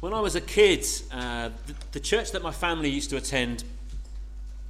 When I was a kid, uh, the, the church that my family used to attend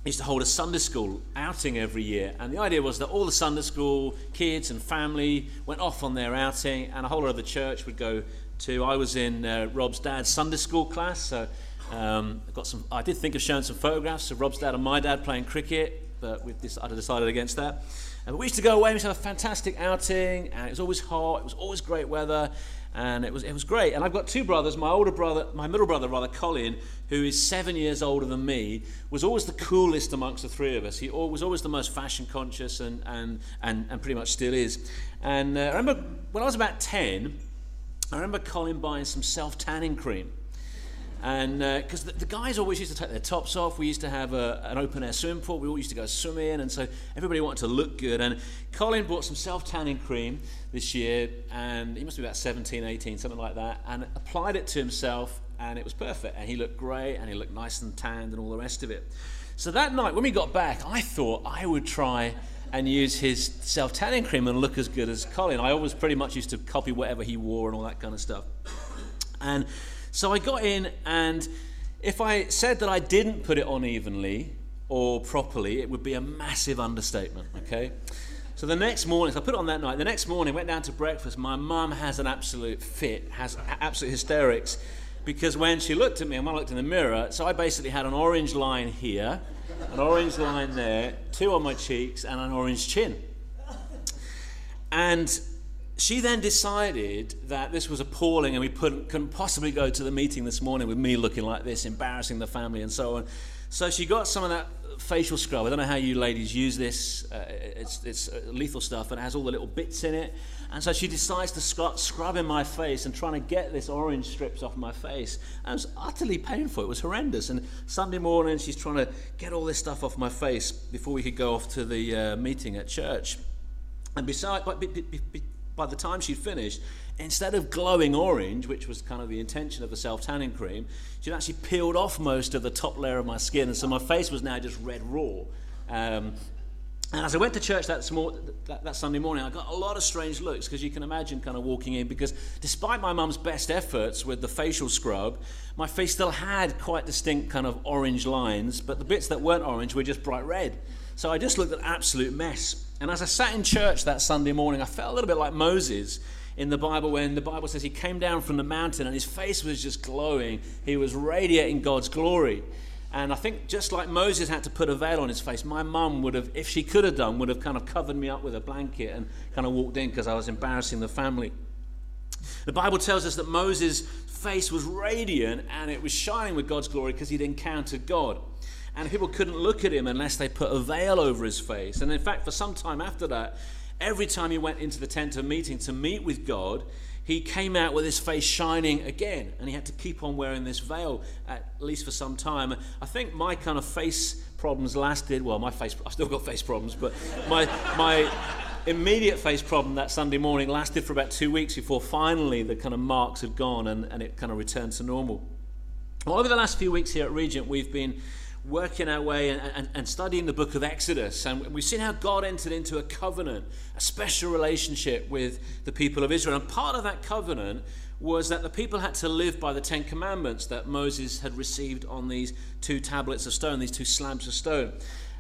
used to hold a Sunday school outing every year. And the idea was that all the Sunday school kids and family went off on their outing, and a whole lot of the church would go to. I was in uh, Rob's dad's Sunday school class, so um, I got some. I did think of showing some photographs of Rob's dad and my dad playing cricket, but we decided, decided against that. And we used to go away. To have a fantastic outing, and it was always hot. It was always great weather and it was it was great. And I've got two brothers. My older brother, my middle brother, rather Colin, who is seven years older than me, was always the coolest amongst the three of us. He was always the most fashion conscious, and and and, and pretty much still is. And uh, I remember when I was about ten, I remember Colin buying some self tanning cream. And because uh, the, the, guys always used to take their tops off, we used to have a, an open air swimming pool. We all used to go swimming, and so everybody wanted to look good. And Colin bought some self tanning cream this year, and he must be about 17, 18, something like that, and applied it to himself, and it was perfect. And he looked great, and he looked nice and tanned, and all the rest of it. So that night, when we got back, I thought I would try and use his self tanning cream and look as good as Colin. I always pretty much used to copy whatever he wore and all that kind of stuff. And so I got in, and if I said that I didn't put it on evenly or properly, it would be a massive understatement, okay? So the next morning, so I put it on that night. The next morning, went down to breakfast. My mum has an absolute fit, has absolute hysterics, because when she looked at me and I looked in the mirror, so I basically had an orange line here, an orange line there, two on my cheeks, and an orange chin. And she then decided that this was appalling and we couldn't possibly go to the meeting this morning with me looking like this, embarrassing the family and so on. So she got some of that facial scrub. I don't know how you ladies use this. Uh, it's, it's uh, lethal stuff and it has all the little bits in it. And so she decides to scrub, scrub in my face and trying to get this orange strips off my face. And it was utterly painful. It was horrendous. And Sunday morning, she's trying to get all this stuff off my face before we could go off to the uh, meeting at church. And besides, but be, be, by the time she'd finished, instead of glowing orange, which was kind of the intention of the self tanning cream, she'd actually peeled off most of the top layer of my skin. And so my face was now just red raw. Um, and as I went to church that, small, that, that, Sunday morning, I got a lot of strange looks because you can imagine kind of walking in. Because despite my mum's best efforts with the facial scrub, my face still had quite distinct kind of orange lines, but the bits that weren't orange were just bright red. So I just looked an absolute mess. And as I sat in church that Sunday morning, I felt a little bit like Moses in the Bible when the Bible says he came down from the mountain and his face was just glowing. He was radiating God's glory. And I think just like Moses had to put a veil on his face, my mum would have, if she could have done, would have kind of covered me up with a blanket and kind of walked in because I was embarrassing the family. The Bible tells us that Moses' face was radiant and it was shining with God's glory because he'd encountered God and people couldn't look at him unless they put a veil over his face. And in fact, for some time after that, every time he went into the tent of meeting to meet with God, he came out with his face shining again, and he had to keep on wearing this veil at least for some time. I think my kind of face problems lasted. Well, my face, I've still got face problems, but my my immediate face problem that Sunday morning lasted for about two weeks before finally the kind of marks had gone and, and it kind of returned to normal. Well, over the last few weeks here at Regent, we've been working our way and, and, and, studying the book of Exodus. And we've seen how God entered into a covenant, a special relationship with the people of Israel. And part of that covenant was that the people had to live by the Ten Commandments that Moses had received on these two tablets of stone, these two slabs of stone.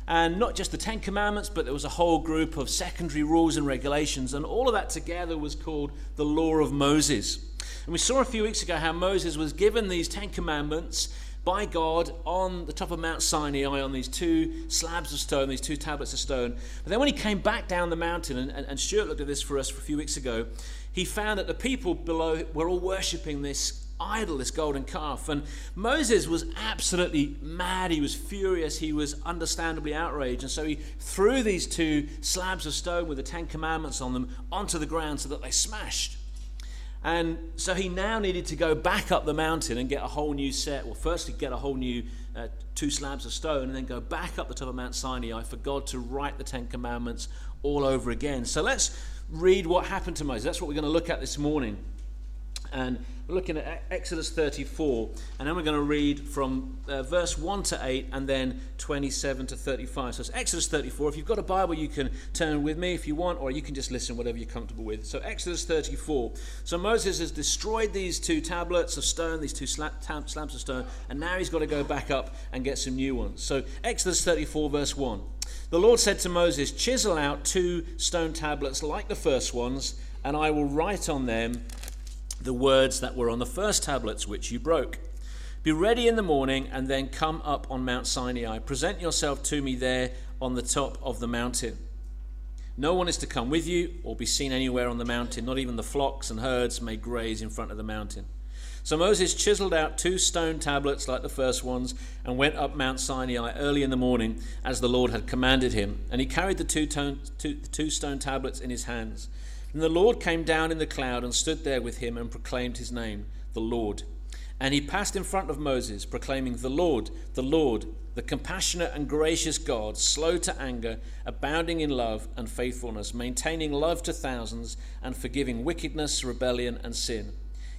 And not just the Ten Commandments, but there was a whole group of secondary rules and regulations. And all of that together was called the Law of Moses. And we saw a few weeks ago how Moses was given these Ten Commandments by God on the top of Mount Sinai on these two slabs of stone, these two tablets of stone. But then when he came back down the mountain, and, and, and Stuart looked at this for us a few weeks ago, he found that the people below were all worshipping this idol, this golden calf. And Moses was absolutely mad. He was furious. He was understandably outraged. And so he threw these two slabs of stone with the Ten Commandments on them onto the ground so that they smashed. And so he now needed to go back up the mountain and get a whole new set. Well, firstly, get a whole new uh, two slabs of stone, and then go back up the top of Mount Sinai for God to write the Ten Commandments all over again. So let's read what happened to Moses. That's what we're going to look at this morning. And we're looking at Exodus 34, and then we're going to read from uh, verse 1 to 8 and then 27 to 35. So it's Exodus 34. If you've got a Bible, you can turn with me if you want, or you can just listen, whatever you're comfortable with. So, Exodus 34. So, Moses has destroyed these two tablets of stone, these two slabs of stone, and now he's got to go back up and get some new ones. So, Exodus 34, verse 1. The Lord said to Moses, Chisel out two stone tablets like the first ones, and I will write on them the words that were on the first tablets which you broke. Be ready in the morning and then come up on Mount Sinai. Present yourself to me there on the top of the mountain. No one is to come with you or be seen anywhere on the mountain, not even the flocks and herds may graze in front of the mountain. So Moses chiseled out two stone tablets like the first ones and went up Mount Sinai early in the morning as the Lord had commanded him. And he carried the two, tone, two, two stone tablets in his hands. And the Lord came down in the cloud and stood there with him and proclaimed his name, the Lord. And he passed in front of Moses, proclaiming, The Lord, the Lord, the compassionate and gracious God, slow to anger, abounding in love and faithfulness, maintaining love to thousands, and forgiving wickedness, rebellion, and sin.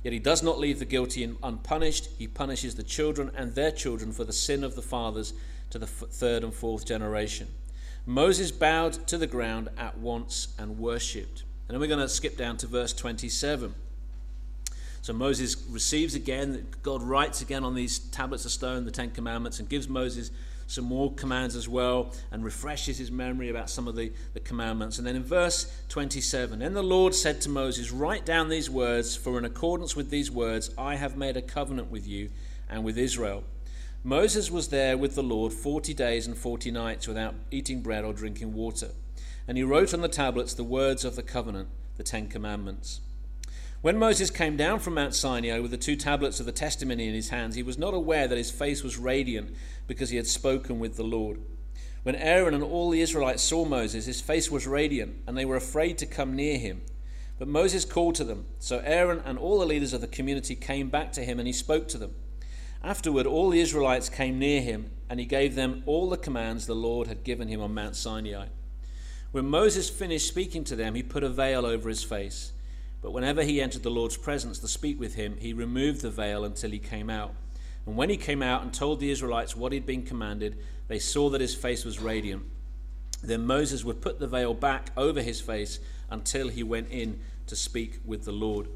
Yet he does not leave the guilty unpunished. He punishes the children and their children for the sin of the fathers to the third and fourth generation. Moses bowed to the ground at once and worshipped. And then we're going to skip down to verse 27. So Moses receives again, God writes again on these tablets of stone the Ten Commandments and gives Moses some more commands as well and refreshes his memory about some of the, the commandments. And then in verse 27, then the Lord said to Moses, Write down these words, for in accordance with these words I have made a covenant with you and with Israel. Moses was there with the Lord forty days and forty nights without eating bread or drinking water. And he wrote on the tablets the words of the covenant, the Ten Commandments. When Moses came down from Mount Sinai with the two tablets of the testimony in his hands, he was not aware that his face was radiant because he had spoken with the Lord. When Aaron and all the Israelites saw Moses, his face was radiant, and they were afraid to come near him. But Moses called to them. So Aaron and all the leaders of the community came back to him, and he spoke to them. Afterward, all the Israelites came near him, and he gave them all the commands the Lord had given him on Mount Sinai. When Moses finished speaking to them, he put a veil over his face. But whenever he entered the Lord's presence to speak with him, he removed the veil until he came out. And when he came out and told the Israelites what he'd been commanded, they saw that his face was radiant. Then Moses would put the veil back over his face until he went in to speak with the Lord.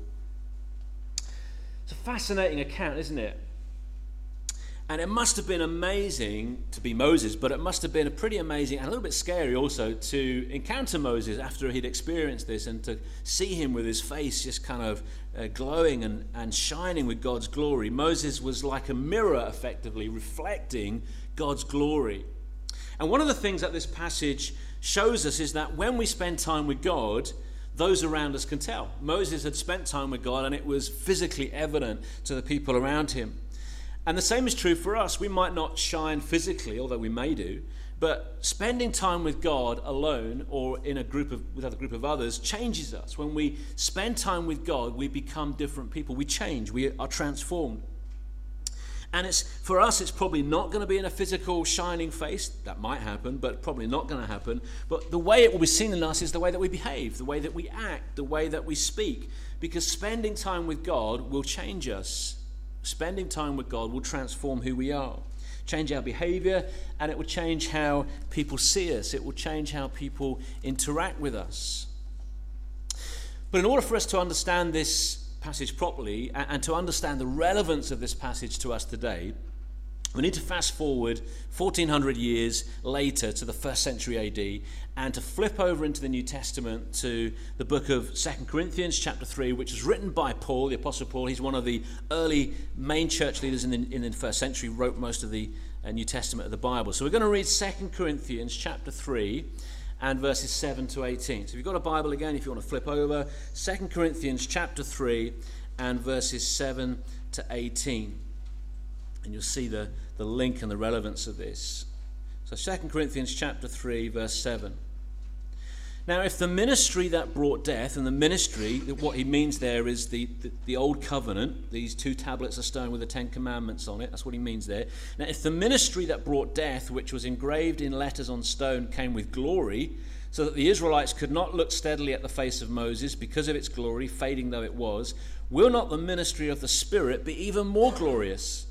It's a fascinating account, isn't it? And it must have been amazing to be Moses, but it must have been a pretty amazing and a little bit scary also to encounter Moses after he'd experienced this and to see him with his face just kind of uh, glowing and, and shining with God's glory. Moses was like a mirror, effectively, reflecting God's glory. And one of the things that this passage shows us is that when we spend time with God, those around us can tell. Moses had spent time with God, and it was physically evident to the people around him. And the same is true for us. We might not shine physically, although we may do, but spending time with God alone or in a group of with a group of others changes us. When we spend time with God, we become different people. We change. We are transformed. And it's for us, it's probably not going to be in a physical shining face. That might happen, but probably not going to happen. But the way it will be seen in us is the way that we behave, the way that we act, the way that we speak. Because spending time with God will change us spending time with God will transform who we are, change our behavior, and it will change how people see us. It will change how people interact with us. But in order for us to understand this passage properly and to understand the relevance of this passage to us today, we need to fast forward 1400 years later to the first century AD and to flip over into the New Testament to the book of Second Corinthians, chapter 3, which was written by Paul, the Apostle Paul. He's one of the early main church leaders in the, in the first century, wrote most of the uh, New Testament of the Bible. So we're going to read Second Corinthians, chapter 3, and verses 7 to 18. So if you've got a Bible again, if you want to flip over, Second Corinthians, chapter 3, and verses 7 to 18. And you'll see the, the link and the relevance of this. So 2 Corinthians chapter 3 verse 7. Now, if the ministry that brought death, and the ministry, what he means there is the, the, the, old covenant, these two tablets of stone with the Ten Commandments on it, that's what he means there. Now, if the ministry that brought death, which was engraved in letters on stone, came with glory, so that the Israelites could not look steadily at the face of Moses because of its glory, fading though it was, will not the ministry of the Spirit be even more glorious?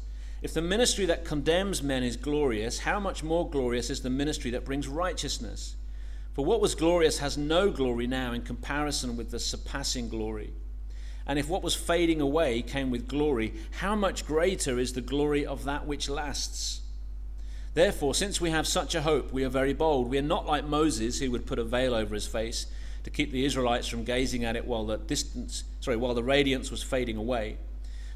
If the ministry that condemns men is glorious, how much more glorious is the ministry that brings righteousness? For what was glorious has no glory now in comparison with the surpassing glory. And if what was fading away came with glory, how much greater is the glory of that which lasts? Therefore, since we have such a hope, we are very bold. We are not like Moses, who would put a veil over his face to keep the Israelites from gazing at it while the distance, sorry, while the radiance was fading away.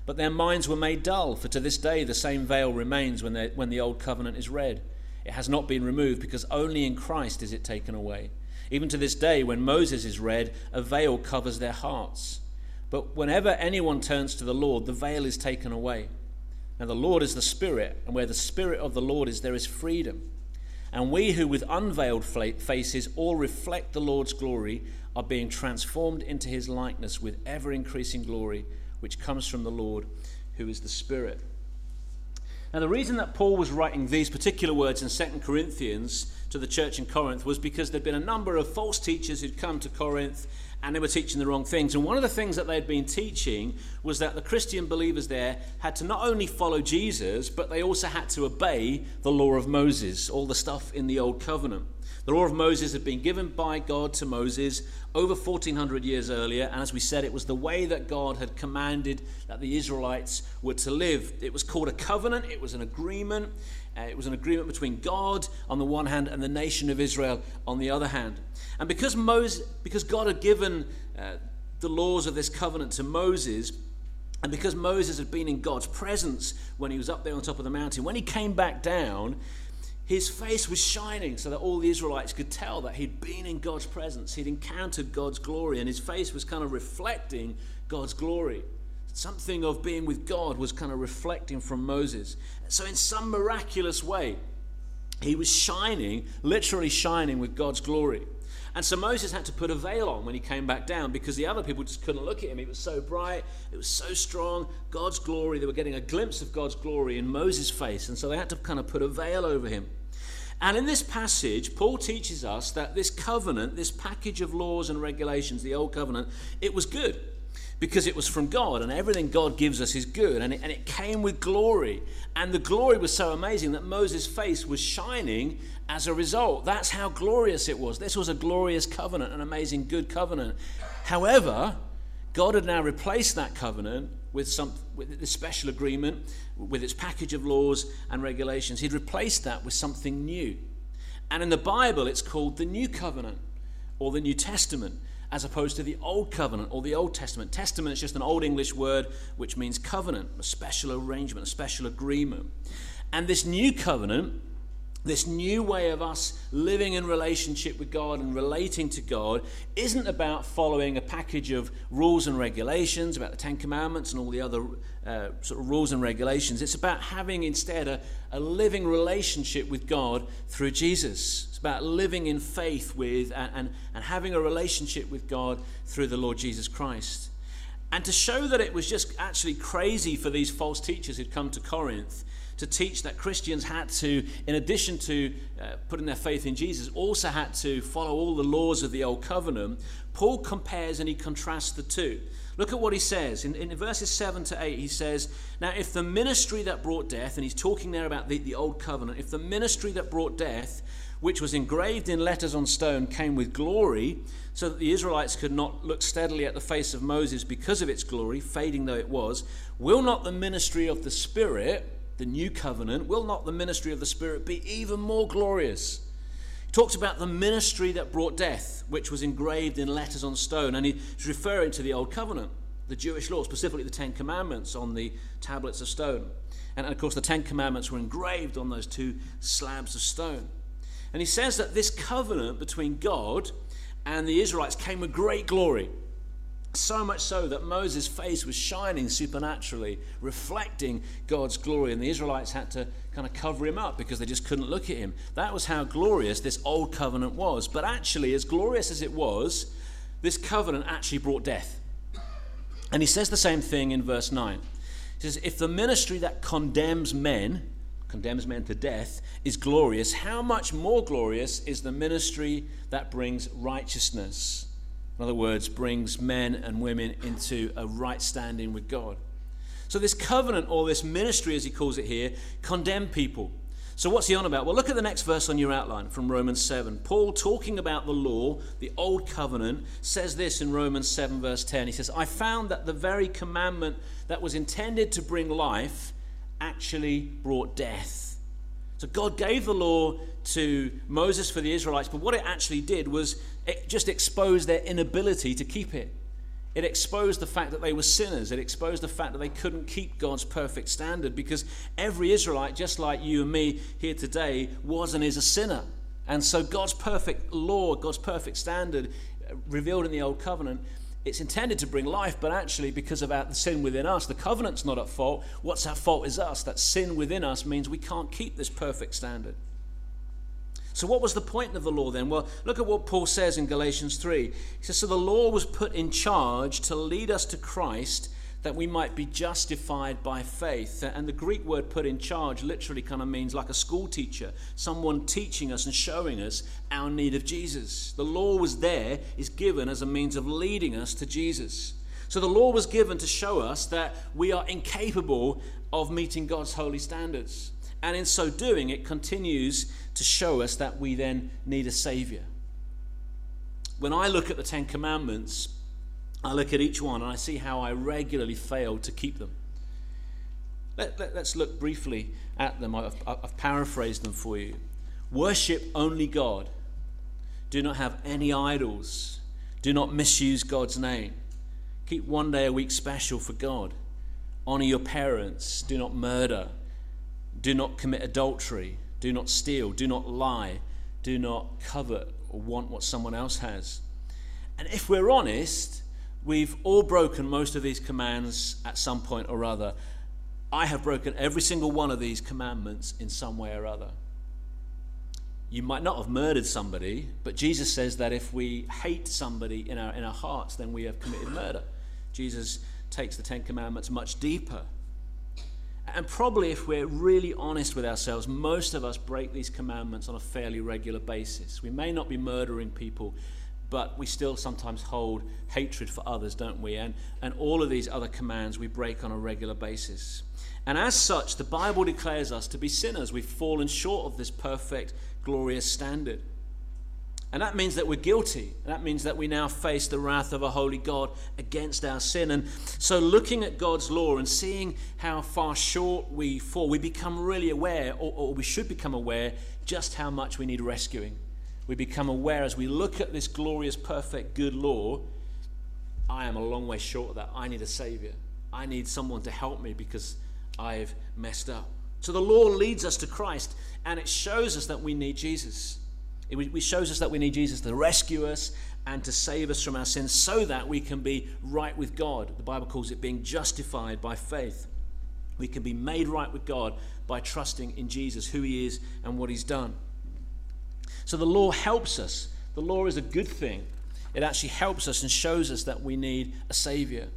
But their minds were made dull, for to this day the same veil remains when, when the old covenant is read. It has not been removed because only in Christ is it taken away. Even to this day, when Moses is read, a veil covers their hearts. But whenever anyone turns to the Lord, the veil is taken away. Now, the Lord is the Spirit, and where the Spirit of the Lord is, there is freedom. And we who with unveiled faces all reflect the Lord's glory are being transformed into his likeness with ever increasing glory, which comes from the Lord, who is the Spirit. Now, the reason that Paul was writing these particular words in 2 Corinthians to the church in Corinth was because there'd been a number of false teachers who'd come to Corinth and they were teaching the wrong things. And one of the things that they'd been teaching was that the Christian believers there had to not only follow Jesus, but they also had to obey the law of Moses, all the stuff in the Old Covenant. The law of Moses had been given by God to Moses over 1400 years earlier, and as we said, it was the way that God had commanded that the Israelites were to live. It was called a covenant, it was an agreement. Uh, it was an agreement between God on the one hand and the nation of Israel on the other hand. And because, Moses, because God had given uh, the laws of this covenant to Moses, and because Moses had been in God's presence when he was up there on top of the mountain, when he came back down, his face was shining so that all the Israelites could tell that he'd been in God's presence. He'd encountered God's glory, and his face was kind of reflecting God's glory. Something of being with God was kind of reflecting from Moses. So, in some miraculous way, he was shining, literally shining with God's glory. And so Moses had to put a veil on when he came back down because the other people just couldn't look at him. He was so bright, it was so strong, God's glory. They were getting a glimpse of God's glory in Moses' face. And so they had to kind of put a veil over him. And in this passage, Paul teaches us that this covenant, this package of laws and regulations, the old covenant, it was good because it was from God, and everything God gives us is good. And it, and it came with glory. And the glory was so amazing that Moses' face was shining as a result. That's how glorious it was. This was a glorious covenant, an amazing, good covenant. However, God had now replaced that covenant with some with this special agreement, with its package of laws and regulations. He'd replaced that with something new. And in the Bible, it's called the New Covenant or the New Testament as opposed to the Old Covenant or the Old Testament. Testament is just an Old English word which means covenant, a special arrangement, a special agreement. And this new covenant, this new way of us living in relationship with God and relating to God, isn't about following a package of rules and regulations, about the Ten Commandments and all the other uh, sort of rules and regulations. It's about having instead a, a living relationship with God through Jesus. It's about living in faith with and, and, and having a relationship with God through the Lord Jesus Christ. And to show that it was just actually crazy for these false teachers who'd come to Corinth to teach that Christians had to, in addition to uh, putting their faith in Jesus, also had to follow all the laws of the Old Covenant, Paul compares and he contrasts the two. Look at what he says. In, in verses 7 to 8, he says, Now, if the ministry that brought death, and he's talking there about the, the Old Covenant, if the ministry that brought death which was engraved in letters on stone, came with glory, so that the Israelites could not look steadily at the face of Moses because of its glory, fading though it was, will not the ministry of the Spirit, the new covenant, will not the ministry of the Spirit be even more glorious? He talks about the ministry that brought death, which was engraved in letters on stone, and he's referring to the Old Covenant, the Jewish law, specifically the Ten Commandments on the tablets of stone. And of course, the Ten Commandments were engraved on those two slabs of stone. And he says that this covenant between God and the Israelites came with great glory. So much so that Moses' face was shining supernaturally, reflecting God's glory, and the Israelites had to kind of cover him up because they just couldn't look at him. That was how glorious this old covenant was. But actually, as glorious as it was, this covenant actually brought death. And he says the same thing in verse 9. He says, If the ministry that condemns men condemns men to death, is glorious, how much more glorious is the ministry that brings righteousness? In other words, brings men and women into a right standing with God. So, this covenant, or this ministry as he calls it here, condemn people. So, what's he on about? Well, look at the next verse on your outline from Romans 7. Paul, talking about the law, the old covenant, says this in Romans 7, verse 10. He says, I found that the very commandment that was intended to bring life actually brought death. So, God gave the law to Moses for the Israelites, but what it actually did was it just exposed their inability to keep it. It exposed the fact that they were sinners. It exposed the fact that they couldn't keep God's perfect standard because every Israelite, just like you and me here today, was and is a sinner. And so God's perfect law, God's perfect standard uh, revealed in the Old Covenant, it's intended to bring life, but actually, because of the sin within us, the covenant's not at fault. What's at fault is us. That sin within us means we can't keep this perfect standard. So, what was the point of the law then? Well, look at what Paul says in Galatians 3. He says, So the law was put in charge to lead us to Christ that we might be justified by faith. And the Greek word put in charge literally kind of means like a school teacher, someone teaching us and showing us our need of Jesus. The law was there, is given as a means of leading us to Jesus. So the law was given to show us that we are incapable of meeting God's holy standards. And in so doing, it continues to show us that we then need a Savior. When I look at the Ten Commandments, I look at each one and I see how I regularly fail to keep them. Let, us let, look briefly at them. I've, I've paraphrased them for you. Worship only God. Do not have any idols. Do not misuse God's name. Keep one day a week special for God. Honor your parents. Do not murder. Do not commit adultery. Do not steal. Do not lie. Do not covet or want what someone else has. And if we're honest, we've all broken most of these commands at some point or other. I have broken every single one of these commandments in some way or other. You might not have murdered somebody, but Jesus says that if we hate somebody in our, in our hearts, then we have committed murder. Jesus takes the Ten Commandments much deeper. And probably, if we're really honest with ourselves, most of us break these commandments on a fairly regular basis. We may not be murdering people, but we still sometimes hold hatred for others, don't we? And, and all of these other commands we break on a regular basis. And as such, the Bible declares us to be sinners. We've fallen short of this perfect, glorious standard. And that means that we're guilty. That means that we now face the wrath of a holy God against our sin. And so, looking at God's law and seeing how far short we fall, we become really aware, or, or, we should become aware, just how much we need rescuing. We become aware as we look at this glorious, perfect, good law I am a long way short of that. I need a Savior. I need someone to help me because I've messed up. So, the law leads us to Christ, and it shows us that we need Jesus. It shows us that we need Jesus to rescue us and to save us from our sins so that we can be right with God. The Bible calls it being justified by faith. We can be made right with God by trusting in Jesus, who He is and what He's done. So the law helps us. The law is a good thing. It actually helps us and shows us that we need a Savior.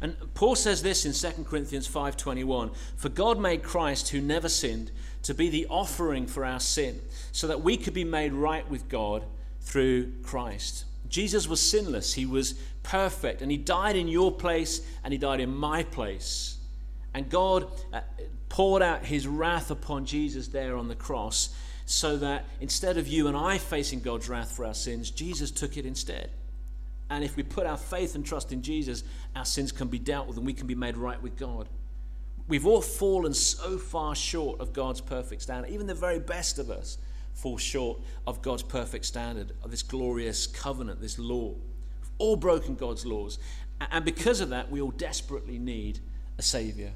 And Paul says this in 2 Corinthians 5:21, "For God made Christ who never sinned to be the offering for our sin, so that we could be made right with God through Christ." Jesus was sinless, he was perfect, and he died in your place and he died in my place. And God uh, poured out his wrath upon Jesus there on the cross so that instead of you and I facing God's wrath for our sins, Jesus took it instead. And if we put our faith and trust in Jesus, our sins can be dealt with and we can be made right with God. We've all fallen so far short of God's perfect standard. Even the very best of us fall short of God's perfect standard, of this glorious covenant, this law. We've all broken God's laws. And because of that, we all desperately need a Savior.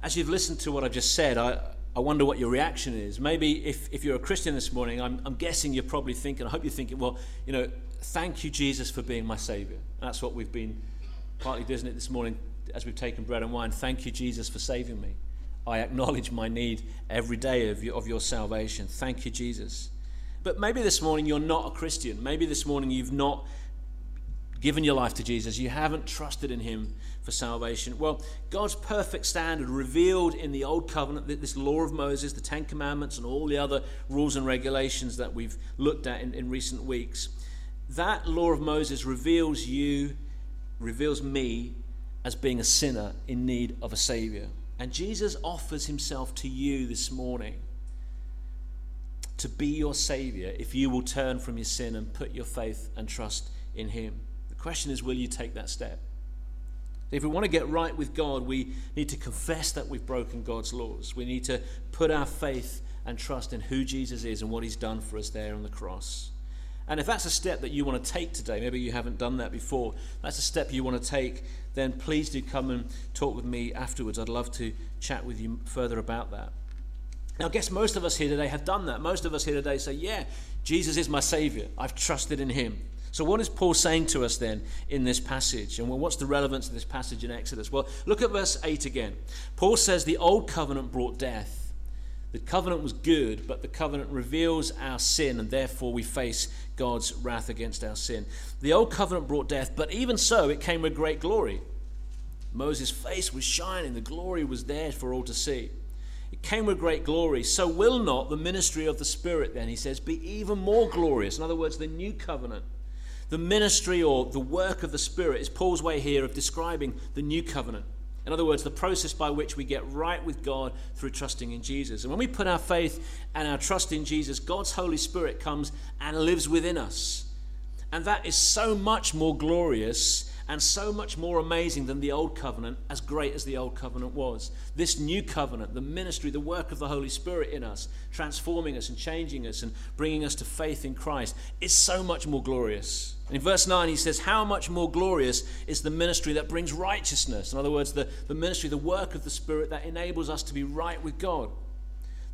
As you've listened to what I've just said, I, I wonder what your reaction is. Maybe if, if you're a Christian this morning, I'm, I'm guessing you're probably thinking, I hope you're thinking, well, you know, thank you, Jesus, for being my Savior. And that's what we've been partly doing it this morning as we've taken bread and wine. Thank you, Jesus, for saving me. I acknowledge my need every day of your, of your salvation. Thank you, Jesus. But maybe this morning you're not a Christian. Maybe this morning you've not given your life to Jesus, you haven't trusted in Him for salvation. Well, God's perfect standard revealed in the Old Covenant, this law of Moses, the Ten Commandments, and all the other rules and regulations that we've looked at in, in recent weeks. That law of Moses reveals you, reveals me as being a sinner in need of a Savior. And Jesus offers Himself to you this morning to be your Savior if you will turn from your sin and put your faith and trust in Him. The question is, will you take that step? If we want to get right with God, we need to confess that we've broken God's laws. We need to put our faith and trust in who Jesus is and what He's done for us there on the cross. And if that's a step that you want to take today, maybe you haven't done that before, that's a step you want to take, then please do come and talk with me afterwards. I'd love to chat with you further about that. Now, I guess most of us here today have done that. Most of us here today say, Yeah, Jesus is my Savior. I've trusted in Him. So, what is Paul saying to us then in this passage? And what's the relevance of this passage in Exodus? Well, look at verse 8 again. Paul says, The old covenant brought death. The covenant was good, but the covenant reveals our sin, and therefore we face God's wrath against our sin. The old covenant brought death, but even so, it came with great glory. Moses' face was shining, the glory was there for all to see. It came with great glory. So will not the ministry of the Spirit, then, he says, be even more glorious. In other words, the new covenant. The ministry or the work of the Spirit is Paul's way here of describing the new covenant. In other words, the process by which we get right with God through trusting in Jesus. And when we put our faith and our trust in Jesus, God's Holy Spirit comes and lives within us. And that is so much more glorious and so much more amazing than the old covenant, as great as the old covenant was. This new covenant, the ministry, the work of the Holy Spirit in us, transforming us and changing us and bringing us to faith in Christ, is so much more glorious. And in verse 9, he says, How much more glorious is the ministry that brings righteousness? In other words, the, the ministry, the work of the Spirit that enables us to be right with God.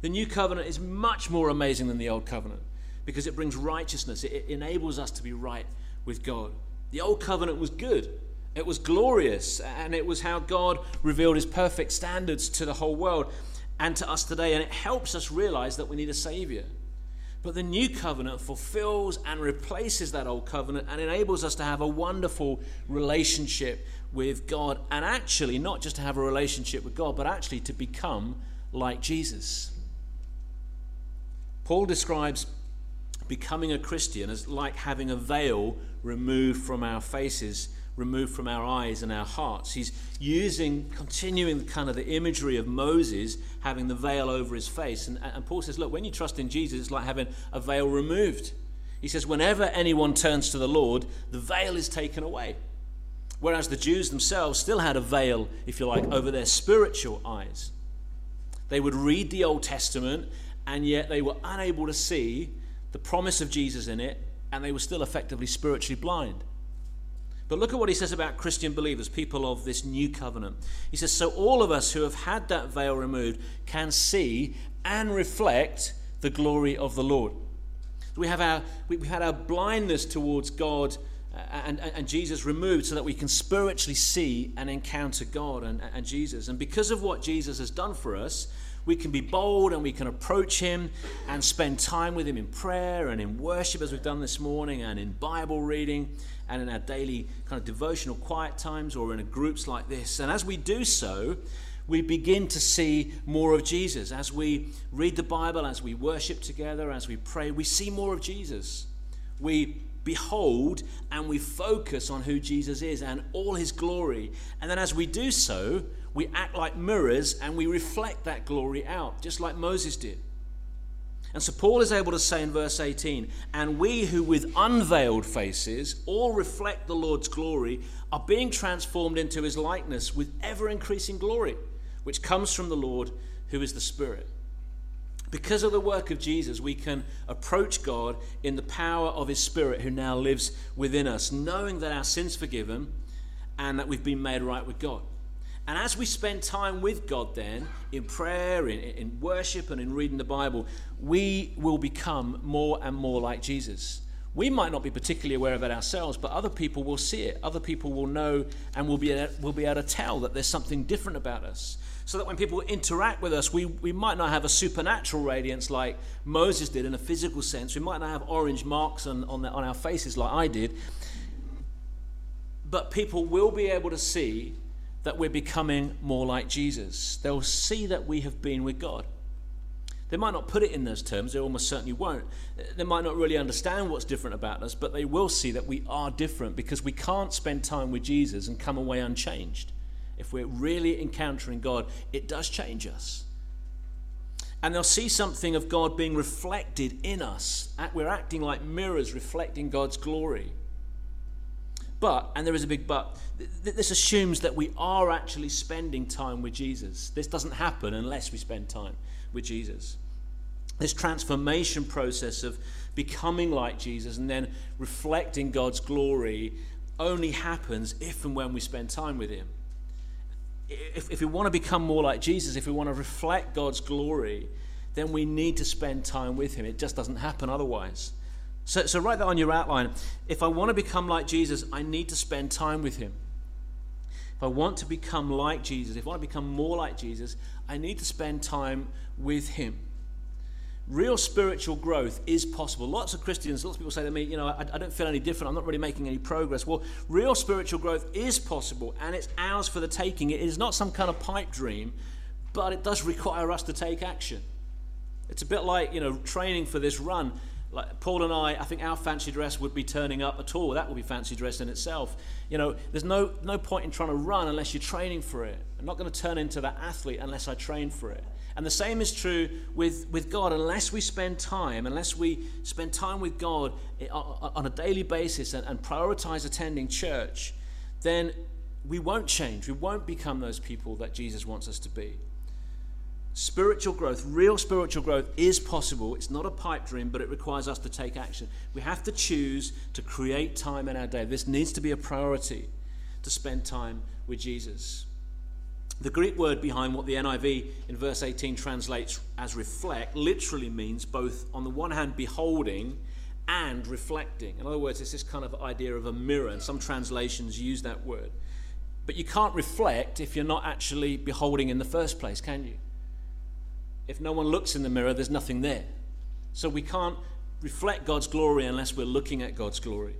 The new covenant is much more amazing than the old covenant because it brings righteousness, it, it enables us to be right with God. The old covenant was good, it was glorious, and it was how God revealed his perfect standards to the whole world and to us today. And it helps us realize that we need a Savior. But the new covenant fulfills and replaces that old covenant and enables us to have a wonderful relationship with God. And actually, not just to have a relationship with God, but actually to become like Jesus. Paul describes becoming a Christian as like having a veil removed from our faces, removed from our eyes and our hearts. He's using, continuing kind of the imagery of Moses having the veil over his face. And, and Paul says, look, when you trust in Jesus, it's like having a veil removed. He says, whenever anyone turns to the Lord, the veil is taken away. Whereas the Jews themselves still had a veil, if you like, over their spiritual eyes. They would read the Old Testament, and yet they were unable to see the promise of Jesus in it, and they were still effectively spiritually blind. But look at what he says about Christian believers, people of this new covenant. He says, So all of us who have had that veil removed can see and reflect the glory of the Lord. We have our, we've had our blindness towards God uh, and, and, and, Jesus removed so that we can spiritually see and encounter God and, and Jesus. And because of what Jesus has done for us, we can be bold and we can approach Him and spend time with Him in prayer and in worship, as we've done this morning, and in Bible reading and in our daily kind of devotional quiet times or in groups like this. And as we do so, we begin to see more of Jesus. As we read the Bible, as we worship together, as we pray, we see more of Jesus. We behold and we focus on who Jesus is and all his glory. And then as we do so, we act like mirrors and we reflect that glory out, just like Moses did. And so Paul is able to say in verse 18, and we who with unveiled faces all reflect the Lord's glory are being transformed into his likeness with ever increasing glory, which comes from the Lord who is the Spirit. Because of the work of Jesus, we can approach God in the power of his Spirit who now lives within us, knowing that our sins forgiven and that we've been made right with God. And as we spend time with God, then, in prayer, in, in, worship, and in reading the Bible, we will become more and more like Jesus. We might not be particularly aware of it ourselves, but other people will see it. Other people will know and will be, able, will be able to tell that there's something different about us. So that when people interact with us, we, we might not have a supernatural radiance like Moses did in a physical sense. We might not have orange marks on, on, the, on our faces like I did but people will be able to see that we're becoming more like Jesus. They'll see that we have been with God. They might not put it in those terms, they almost certainly won't. They might not really understand what's different about us, but they will see that we are different because we can't spend time with Jesus and come away unchanged. If we're really encountering God, it does change us. And they'll see something of God being reflected in us. We're acting like mirrors reflecting God's glory. But, and there is a big but, this assumes that we are actually spending time with Jesus. This doesn't happen unless we spend time with Jesus. This transformation process of becoming like Jesus and then reflecting God's glory only happens if and when we spend time with Him. If, if we want to become more like Jesus, if we want to reflect God's glory, then we need to spend time with Him. It just doesn't happen otherwise. So, so write that on your outline. If I want to become like Jesus, I need to spend time with him. If I want to become like Jesus, if I want to become more like Jesus, I need to spend time with him. Real spiritual growth is possible. Lots of Christians, lots of people say to me, you know, I, I don't feel any different. I'm not really making any progress. Well, real spiritual growth is possible, and it's ours for the taking. It is not some kind of pipe dream, but it does require us to take action. It's a bit like, you know, training for this run like Paul and I, I think our fancy dress would be turning up at all. That would be fancy dress in itself. You know, there's no, no point in trying to run unless you're training for it. I'm not going to turn into that athlete unless I train for it. And the same is true with, with God. Unless we spend time, unless we spend time with God eh, on a daily basis and, and prioritize attending church, then we won't change. We won't become those people that Jesus wants us to be. Spiritual growth, real spiritual growth, is possible. It's not a pipe dream, but it requires us to take action. We have to choose to create time in our day. This needs to be a priority to spend time with Jesus. The Greek word behind what the NIV in verse 18 translates as reflect literally means both, on the one hand, beholding and reflecting. In other words, it's this kind of idea of a mirror, and some translations use that word. But you can't reflect if you're not actually beholding in the first place, can you? If no one looks in the mirror, there's nothing there. So we can't reflect God's glory unless we're looking at God's glory.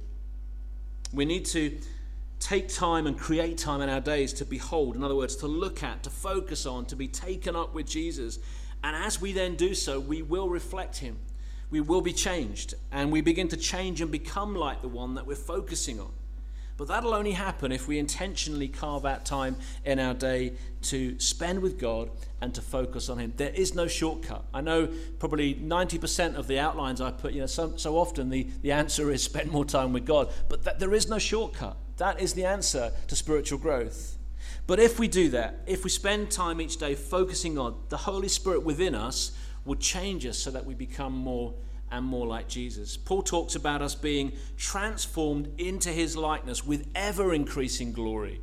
We need to take time and create time in our days to behold, in other words, to look at, to focus on, to be taken up with Jesus. And as we then do so, we will reflect Him. We will be changed, and we begin to change and become like the one that we're focusing on. But that'll only happen if we intentionally carve out time in our day to spend with God and to focus on Him. There is no shortcut. I know probably 90% of the outlines I put, you know, so, so often the, the answer is spend more time with God, but that, there is no shortcut. That is the answer to spiritual growth. But if we do that, if we spend time each day focusing on the Holy Spirit within us, will change us so that we become more and more like Jesus. Paul talks about us being transformed into his likeness with ever increasing glory,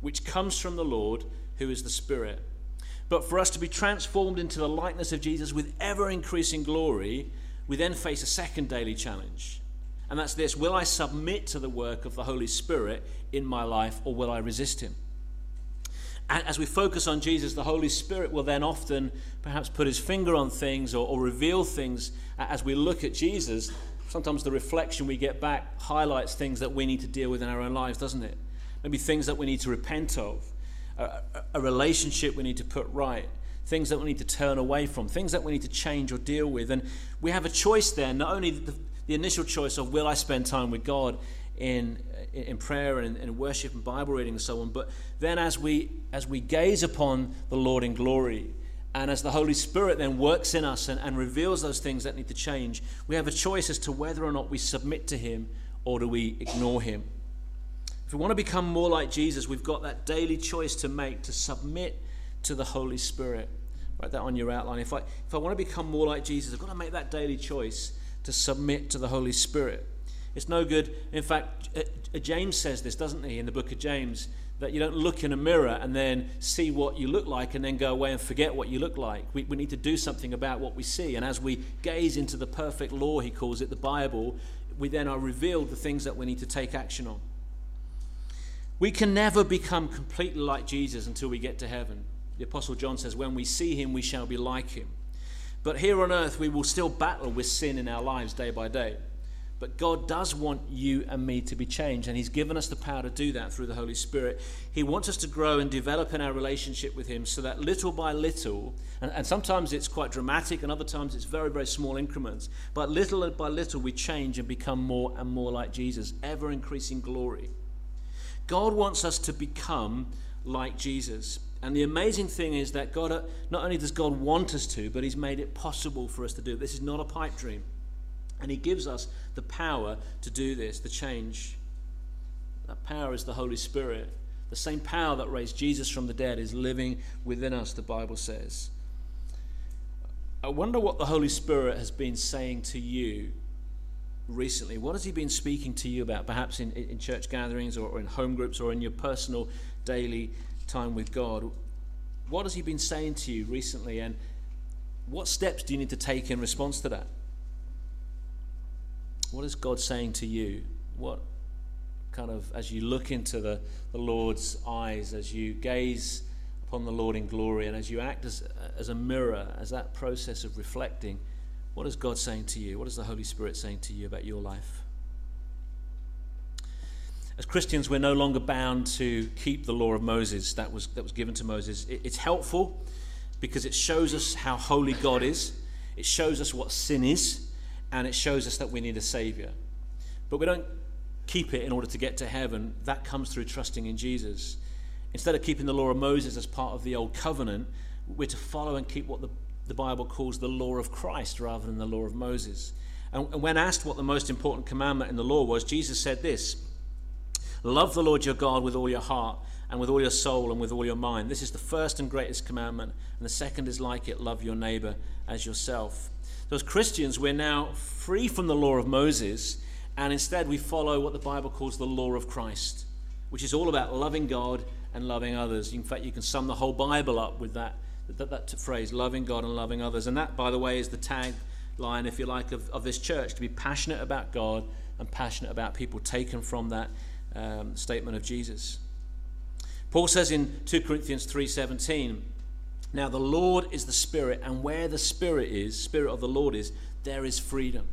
which comes from the Lord, who is the Spirit. But for us to be transformed into the likeness of Jesus with ever increasing glory, we then face a second daily challenge. And that's this Will I submit to the work of the Holy Spirit in my life, or will I resist him? As we focus on Jesus, the Holy Spirit will then often perhaps put his finger on things or, or, reveal things as we look at Jesus. Sometimes the reflection we get back highlights things that we need to deal with in our own lives, doesn't it? Maybe things that we need to repent of, a, a relationship we need to put right, things that we need to turn away from, things that we need to change or deal with. And we have a choice there, not only the, the initial choice of will I spend time with God in in prayer and in worship and Bible reading and so on. But then as we as we gaze upon the Lord in glory, and as the Holy Spirit then works in us and, and reveals those things that need to change, we have a choice as to whether or not we submit to Him or do we ignore Him. If we want to become more like Jesus, we've got that daily choice to make to submit to the Holy Spirit. Write that on your outline. If I, if I want to become more like Jesus, I've got to make that daily choice to submit to the Holy Spirit. It's no good. In fact, uh, uh, James says this, doesn't he, in the book of James, that you don't look in a mirror and then see what you look like and then go away and forget what you look like. We, we need to do something about what we see. And as we gaze into the perfect law, he calls it, the Bible, we then are revealed the things that we need to take action on. We can never become completely like Jesus until we get to heaven. The Apostle John says, When we see him, we shall be like him. But here on earth, we will still battle with sin in our lives day by day. But God does want you and me to be changed, and He's given us the power to do that through the Holy Spirit. He wants us to grow and develop in our relationship with Him so that little by little, and, and sometimes it's quite dramatic, and other times it's very, very small increments, but little by little we change and become more and more like Jesus, ever increasing glory. God wants us to become like Jesus. And the amazing thing is that God, uh, not only does God want us to, but He's made it possible for us to do it. This is not a pipe dream. And He gives us the power to do this, the change. That power is the Holy Spirit. The same power that raised Jesus from the dead is living within us, the Bible says. I wonder what the Holy Spirit has been saying to you recently. What has He been speaking to you about, perhaps in, in church gatherings or, or in home groups or in your personal daily time with God? What has He been saying to you recently, and what steps do you need to take in response to that? What is God saying to you? What kind of, as you look into the, the Lord's eyes, as you gaze upon the Lord in glory, and as you act as, as a mirror, as that process of reflecting, what is God saying to you? What is the Holy Spirit saying to you about your life? As Christians, we're no longer bound to keep the law of Moses that was, that was given to Moses. It, it's helpful because it shows us how holy God is, it shows us what sin is, and it shows us that we need a Savior. But we don't keep it in order to get to heaven. That comes through trusting in Jesus. Instead of keeping the law of Moses as part of the old covenant, we're to follow and keep what the, the Bible calls the law of Christ rather than the law of Moses. And, and when asked what the most important commandment in the law was, Jesus said this Love the Lord your God with all your heart and with all your soul and with all your mind. This is the first and greatest commandment. And the second is like it love your neighbor as yourself. So, as Christians, we're now free from the law of Moses, and instead we follow what the Bible calls the law of Christ, which is all about loving God and loving others. In fact, you can sum the whole Bible up with that, that, that phrase, loving God and loving others. And that, by the way, is the tagline, if you like, of, of this church to be passionate about God and passionate about people taken from that um, statement of Jesus. Paul says in 2 Corinthians 3:17, now, the Lord is the Spirit, and where the Spirit is, Spirit of the Lord is, there is freedom.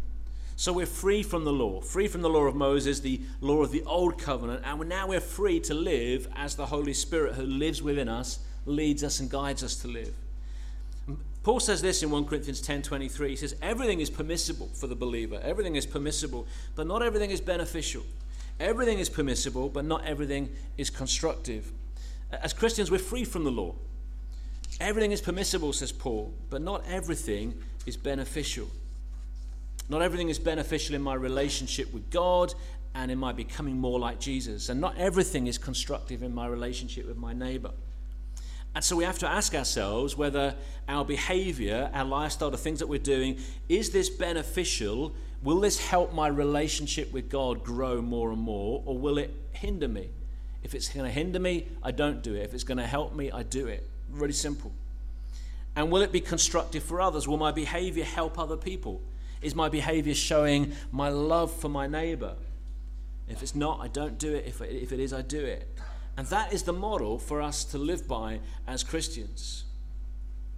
So we're free from the law, free from the law of Moses, the law of the old covenant, and now we're free to live as the Holy Spirit who lives within us leads us and guides us to live. Paul says this in 1 Corinthians 10:23. He says everything is permissible for the believer. Everything is permissible, but not everything is beneficial. Everything is permissible, but not everything is constructive. As Christians, we're free from the law. Everything is permissible, says Paul, but not everything is beneficial. Not everything is beneficial in my relationship with God and in my becoming more like Jesus. And not everything is constructive in my relationship with my neighbor. And so we have to ask ourselves whether our behavior, our lifestyle, the things that we're doing, is this beneficial? Will this help my relationship with God grow more and more, or will it hinder me? If it's going to hinder me, I don't do it. If it's going to help me, I do it. Really simple. And will it be constructive for others? Will my behavior help other people? Is my behavior showing my love for my neighbor? If it's not, I don't do it. If if it is, I do it. And that is the model for us to live by as Christians.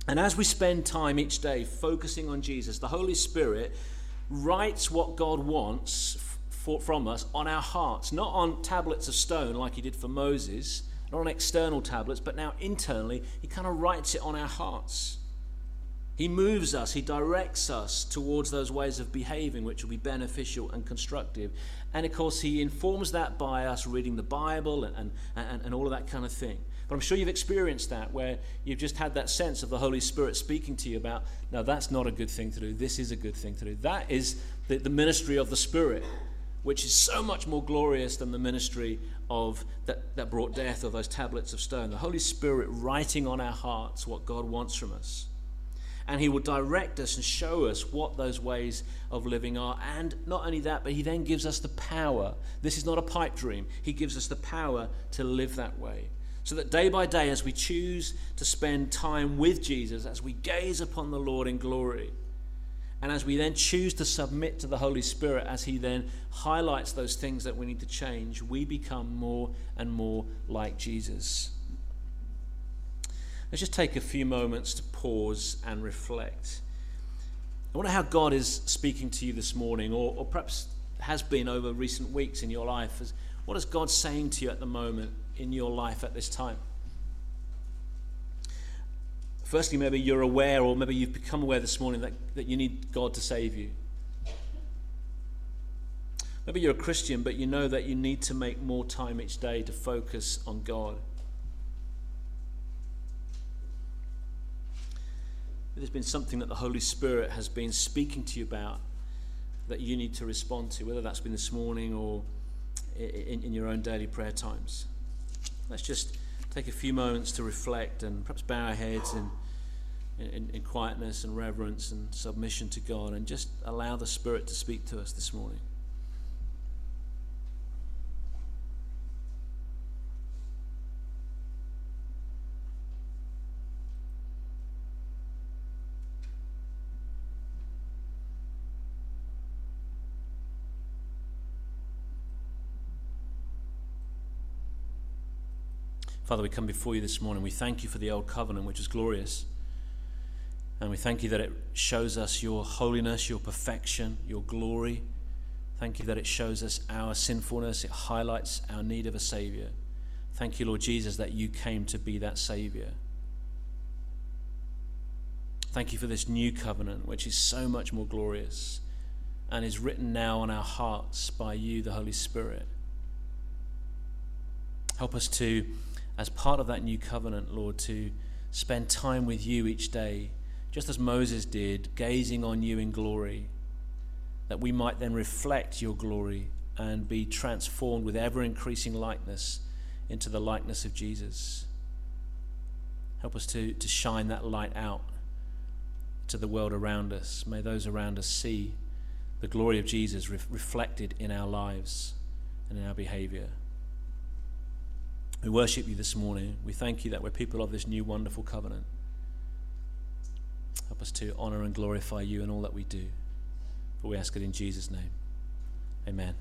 And as we spend time each day focusing on Jesus, the Holy Spirit writes what God wants from us on our hearts, not on tablets of stone like He did for Moses not on external tablets, but now internally, He kind of writes it on our hearts. He moves us, He directs us towards those ways of behaving which will be beneficial and constructive. And of course, He informs that by us reading the Bible and, and, and all of that kind of thing. But I'm sure you've experienced that where you've just had that sense of the Holy Spirit speaking to you about, no, that's not a good thing to do. This is a good thing to do. That is the, the ministry of the Spirit which is so much more glorious than the ministry of that, that brought death or those tablets of stone. The Holy Spirit writing on our hearts what God wants from us. And He will direct us and show us what those ways of living are. And not only that, but He then gives us the power. This is not a pipe dream. He gives us the power to live that way. So that day by day, as we choose to spend time with Jesus, as we gaze upon the Lord in glory, and as we then choose to submit to the Holy Spirit, as He then highlights those things that we need to change, we become more and more like Jesus. Let's just take a few moments to pause and reflect. I wonder how God is speaking to you this morning, or, or perhaps has been over recent weeks in your life? What is God saying to you at the moment in your life at this time? Firstly, maybe you're aware, or maybe you've become aware this morning that, that you need God to save you. Maybe you're a Christian, but you know that you need to make more time each day to focus on God. There's been something that the Holy Spirit has been speaking to you about that you need to respond to, whether that's been this morning or in, in your own daily prayer times. Let's just take a few moments to reflect and perhaps bow our heads in, in, in quietness and reverence and submission to God and just allow the Spirit to speak to us this morning. Father, we come before you this morning. We thank you for the old covenant, which is glorious. And we thank you that it shows us your holiness, your perfection, your glory. Thank you that it shows us our sinfulness. It highlights our need of a Savior. Thank you, Lord Jesus, that you came to be that Savior. Thank you for this new covenant, which is so much more glorious and is written now on our hearts by you, the Holy Spirit. Help us to as part of that new covenant, Lord, to spend time with you each day, just as Moses did, gazing on you in glory, that we might then reflect your glory and be transformed with ever increasing likeness into the likeness of Jesus. Help us to, to shine that light out to the world around us. May those around us see the glory of Jesus re- reflected in our lives and in our behavior. We worship you this morning. We thank you that we're people of this new wonderful covenant. Help us to honor and glorify you in all that we do. For we ask it in Jesus' name. Amen.